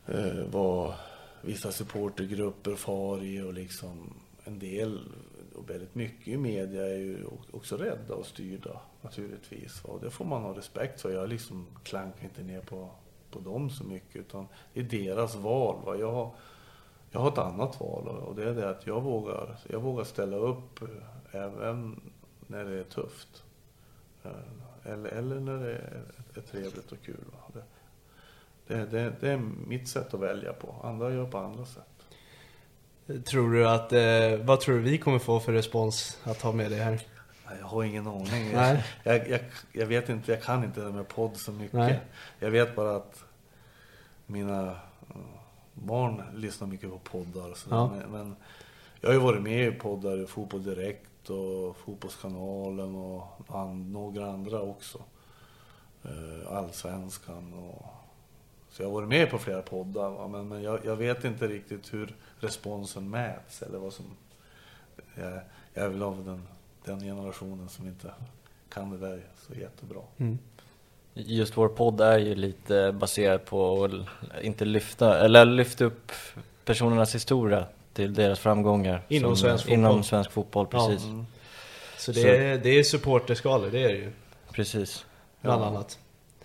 eh, vad vissa supportergrupper far i och liksom en del och väldigt mycket i media är ju också rädda och styrda naturligtvis. Och det får man ha respekt för. Jag liksom klankar inte ner på, på dem så mycket utan det är deras val. Va? Jag, har- jag har ett annat val och- det är det att jag vågar, jag vågar ställa upp eh, även när det är tufft. Eh, eller, eller när det är, är trevligt och kul. Va? Det, det, det, det är mitt sätt att välja på. Andra gör på andra sätt. Tror du att, eh, vad tror du vi kommer få för respons att ha med det här? Jag har ingen aning. Jag, jag, jag, jag vet inte, jag kan inte det med podd så mycket. Nej. Jag vet bara att mina eh, barn lyssnar mycket på poddar. Så Ja. men, men jag har ju varit med i poddar, Fotboll Direkt och Fotbollskanalen och an, några andra också. Eh, Allsvenskan och... Så jag har varit med på flera poddar, va? men, men jag, jag vet inte riktigt hur responsen mäts eller vad som... Jag, jag är väl av den, den generationen som inte kan det där så jättebra. Just vår podd är ju lite baserad på att inte lyfta, eller lyfta upp personernas historia till deras framgångar. Inom som- svensk fotboll. Inom svensk fotboll, Ja. precis. Mm. Så det är, det är supporterskalor, det är det ju. Precis. Bland Ja. annat.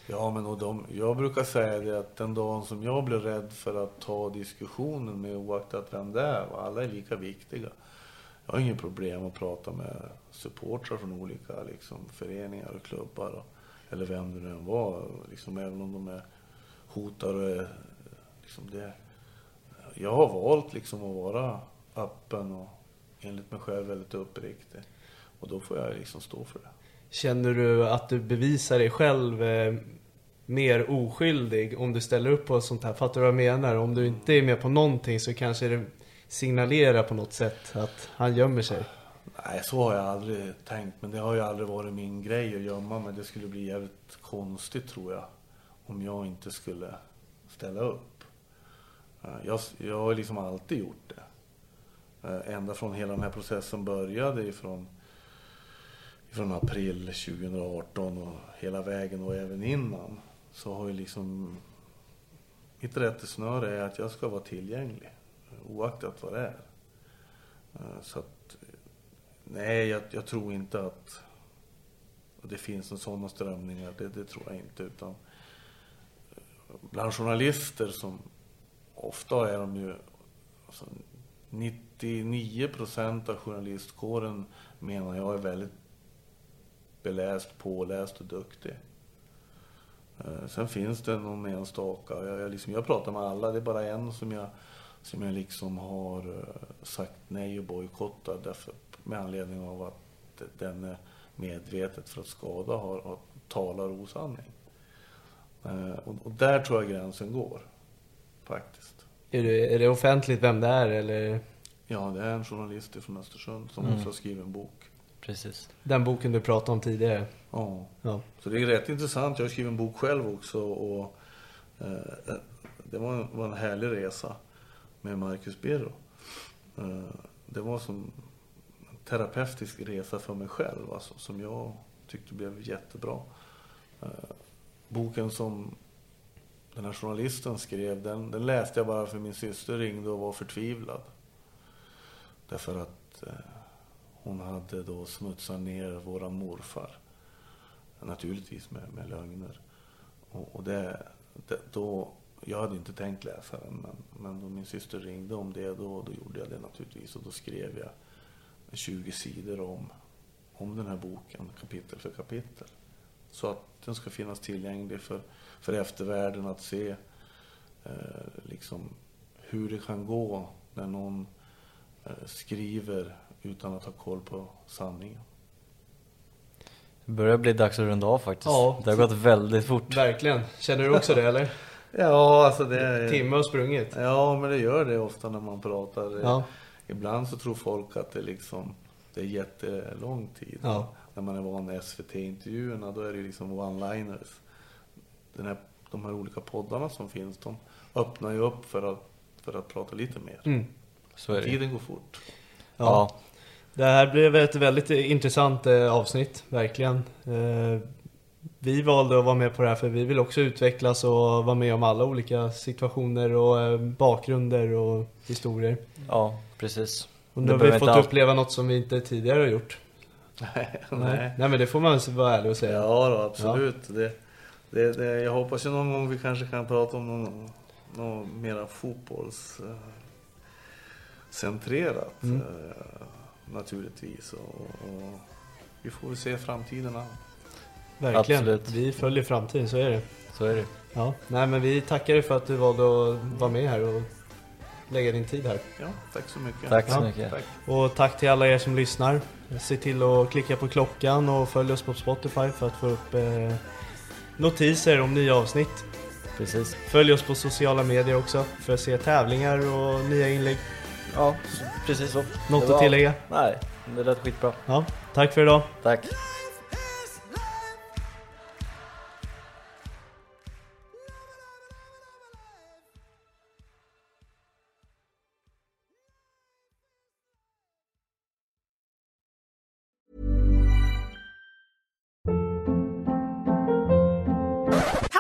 Ja, men och de, jag brukar säga det att den dagen som jag blir rädd för att ta diskussionen med oaktat vem det är, alla är lika viktiga. Jag har inget problem att prata med supportrar från olika liksom, föreningar och klubbar, och, eller vem det nu än var, liksom, även om de är hotar och är, liksom det. Jag har valt liksom att vara öppen och enligt mig själv väldigt uppriktig. Och då får jag liksom stå för det. Känner du att du bevisar dig själv eh, mer oskyldig om du ställer upp på sånt här? Fattar du vad jag menar? Om du inte är med på någonting så kanske det signalera på något sätt att han gömmer sig. Nej, så har jag aldrig tänkt. Men det har ju aldrig varit min grej att gömma mig. Det skulle bli jävligt konstigt tror jag. Om jag inte skulle ställa upp. Eh, jag, jag har liksom alltid gjort det. Eh, ända från hela den här processen började ifrån, ifrån april 2018 och hela vägen och även innan. Så har ju liksom mitt rättesnöre är att jag ska vara tillgänglig. Oaktat vad det är. Eh, så att Nej, jag, jag tror inte att att det finns en sådana strömningar. Det, det tror jag inte. Utan eh, bland journalister som ofta är de ju... Alltså 99 procent av journalistkåren menar jag är väldigt beläst, påläst och duktig. Eh, sen finns det någon enstaka. Jag, jag, liksom, jag pratar med alla, det är bara en som jag, som jag liksom har eh, sagt nej och bojkottat därför, med anledning av att den är medvetet för att skada har, har talar osanning. Eh, och, och, där tror jag gränsen går, faktiskt. Är det, är det offentligt vem det är eller? Ja, det är en journalist från Östersund som mm. också har skrivit en bok. Precis. Den boken du pratade om tidigare. Ja. ja. Så det är rätt intressant. Jag har skrivit en bok själv också och eh, det var en, var en härlig resa med Marcus Birro. Eh, det var som en terapeutisk resa för mig själv alltså, som jag tyckte blev jättebra. Eh, boken som den här journalisten skrev, den, den läste jag bara för min syster ringde och var förtvivlad. Därför att eh, hon hade då smutsat ner våran morfar. Naturligtvis med, med lögner. Och, och det, det, då, jag hade inte tänkt läsa den, men, men då min syster ringde om det, då, då gjorde jag det naturligtvis. Och då skrev jag 20 sidor om, om den här boken, kapitel för kapitel. Så att den ska finnas tillgänglig för, för eftervärlden att se eh, liksom hur det kan gå när någon eh, skriver utan att ha koll på sanningen. Det börjar bli dags att runda av faktiskt. Ja, det har gått väldigt fort. Verkligen. Känner du också det eller? Ja, alltså det... Är... Timme har sprungit. Ja, men det gör det ofta när man pratar. Ja. Ibland så tror folk att det liksom det är jättelång tid. Ja. När man är van med SVT-intervjuerna, då är det liksom one-liners. Den här, de här olika poddarna som finns, de öppnar ju upp för att, för att prata lite mer. Mm. Så är det. Tiden går fort. Ja. ja. Det här blev ett väldigt intressant eh, avsnitt, verkligen. Eh, vi valde att vara med på det här för vi vill också utvecklas och vara med om alla olika situationer och eh, bakgrunder och historier. Ja, precis. Och nu har vi fått uppleva något som vi inte tidigare har gjort. nej, nej. nej, men det får man vara ärlig och säga. Ja, då, absolut. Ja. Det, det, det, jag hoppas ju någon gång vi kanske kan prata om någon, någon mera fotbollscentrerat. Mm naturligtvis. Och, och vi får väl se framtiden an. Verkligen. Absolut. Vi följer framtiden, så är det. Så är det. Ja. Nej, men vi tackar dig för att du valde att vara med här och lägga din tid här. Ja, tack så mycket. Tack så ja. mycket. Tack. Och tack till alla er som lyssnar. Se till att klicka på klockan och följ oss på Spotify för att få upp eh, notiser om nya avsnitt. Precis. Följ oss på sociala medier också för att se tävlingar och nya inlägg. Ja, precis så. Något var... att tillägga? Nej, det lät skitbra. Ja, tack för idag. Tack.